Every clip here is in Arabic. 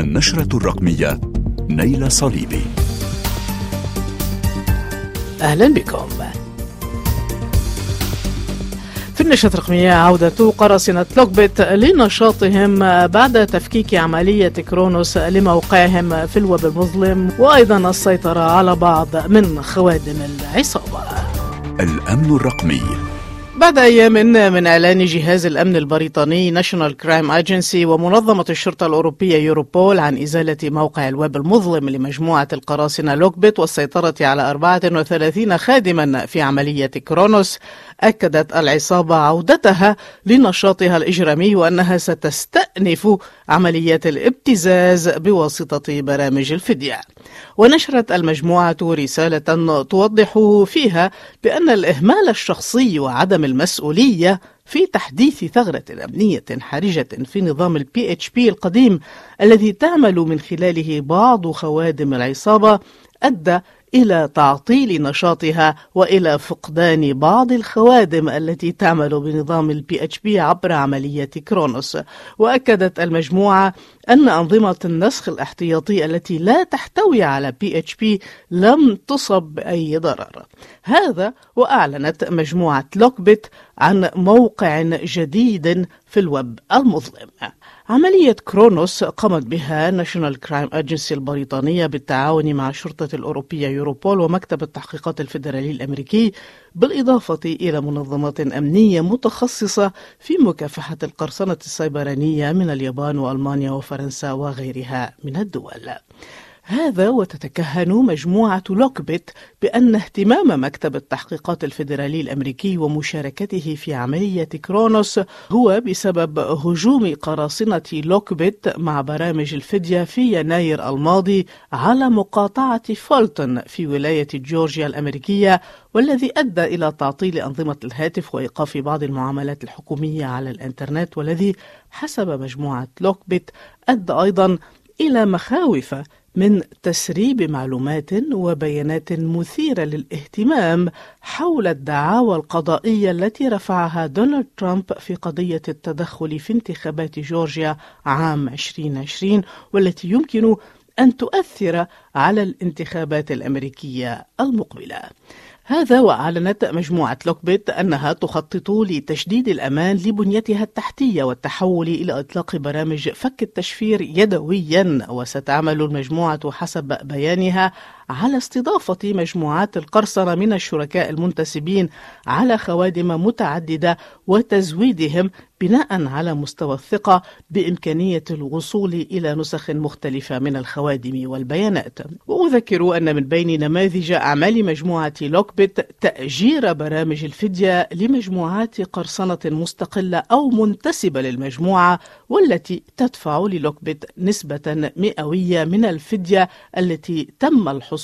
النشرة الرقمية نيل صليبي. أهلا بكم. في النشرة الرقمية عودة قراصنة لوكبيت لنشاطهم بعد تفكيك عملية كرونوس لموقعهم في الويب المظلم وأيضا السيطرة على بعض من خوادم العصابة. الأمن الرقمي. بعد أيام من إعلان جهاز الأمن البريطاني National Crime Agency ومنظمة الشرطة الأوروبية يوروبول عن إزالة موقع الويب المظلم لمجموعة القراصنة لوكبيت والسيطرة على 34 خادما في عملية كرونوس أكدت العصابة عودتها لنشاطها الإجرامي وأنها ستستأنف عمليات الابتزاز بواسطة برامج الفدية ونشرت المجموعة رسالة توضح فيها بأن الإهمال الشخصي وعدم المسؤولية في تحديث ثغرة أمنية حرجة في نظام اتش بي القديم الذي تعمل من خلاله بعض خوادم العصابة أدى إلى تعطيل نشاطها وإلى فقدان بعض الخوادم التي تعمل بنظام ال PHP عبر عملية كرونوس. وأكدت المجموعة أن أنظمة النسخ الاحتياطي التي لا تحتوي على PHP لم تصب بأي ضرر. هذا وأعلنت مجموعة لوكبيت عن موقع جديد في الويب المظلم عملية كرونوس قامت بها National Crime Agency البريطانية بالتعاون مع الشرطة الأوروبية يوروبول ومكتب التحقيقات الفيدرالي الأمريكي بالإضافة إلى منظمات أمنية متخصصة في مكافحة القرصنة السيبرانية من اليابان وألمانيا وفرنسا وغيرها من الدول. هذا وتتكهن مجموعة لوكبيت بأن اهتمام مكتب التحقيقات الفيدرالي الأمريكي ومشاركته في عملية كرونوس هو بسبب هجوم قراصنة لوكبيت مع برامج الفدية في يناير الماضي على مقاطعة فولتون في ولاية جورجيا الأمريكية والذي أدى إلى تعطيل أنظمة الهاتف وإيقاف بعض المعاملات الحكومية على الإنترنت والذي حسب مجموعة لوكبيت أدى أيضا إلى مخاوف من تسريب معلومات وبيانات مثيرة للاهتمام حول الدعاوى القضائية التي رفعها دونالد ترامب في قضية التدخل في انتخابات جورجيا عام 2020 والتي يمكن أن تؤثر على الانتخابات الأمريكية المقبلة. هذا وأعلنت مجموعة لوكبيت أنها تخطط لتشديد الأمان لبنيتها التحتية والتحول إلى إطلاق برامج فك التشفير يدويا وستعمل المجموعة حسب بيانها على استضافة مجموعات القرصنة من الشركاء المنتسبين على خوادم متعددة وتزويدهم بناء على مستوى الثقة بإمكانية الوصول إلى نسخ مختلفة من الخوادم والبيانات. وأذكر أن من بين نماذج أعمال مجموعة لوكبيت تأجير برامج الفدية لمجموعات قرصنة مستقلة أو منتسبة للمجموعة والتي تدفع للوكبيت نسبة مئوية من الفدية التي تم الحصول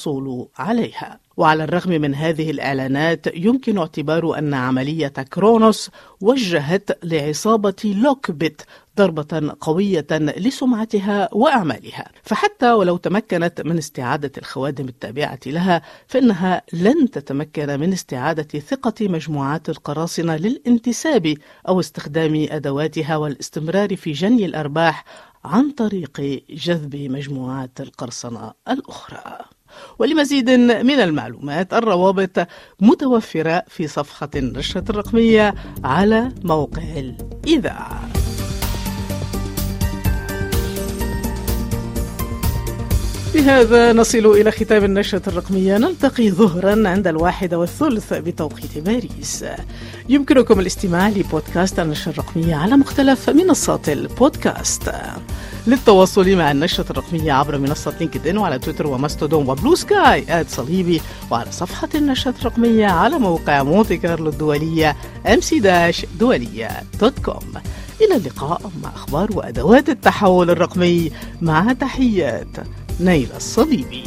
عليها. وعلى الرغم من هذه الإعلانات يمكن اعتبار أن عملية كرونوس وجهت لعصابة لوكبيت ضربة قوية لسمعتها وأعمالها. فحتى ولو تمكنت من استعادة الخوادم التابعة لها فإنها لن تتمكن من استعادة ثقة مجموعات القراصنة للانتساب أو استخدام أدواتها والاستمرار في جني الأرباح عن طريق جذب مجموعات القرصنة الأخرى. ولمزيد من المعلومات الروابط متوفرة في صفحة النشرة الرقمية على موقع الإذاعة. بهذا نصل إلى ختام النشرة الرقمية. نلتقي ظهرا عند الواحدة والثلث بتوقيت باريس. يمكنكم الاستماع لبودكاست النشرة الرقمية على مختلف منصات البودكاست. للتواصل مع النشرة الرقمية عبر منصة لينكدين وعلى تويتر وماستودون وبلو سكاي at صليبي وعلى صفحة النشرة الرقمية على موقع مونتي كارلو الدولية mc دولية dot com. إلى اللقاء مع أخبار وأدوات التحول الرقمي. مع تحيات نيل الصليبي.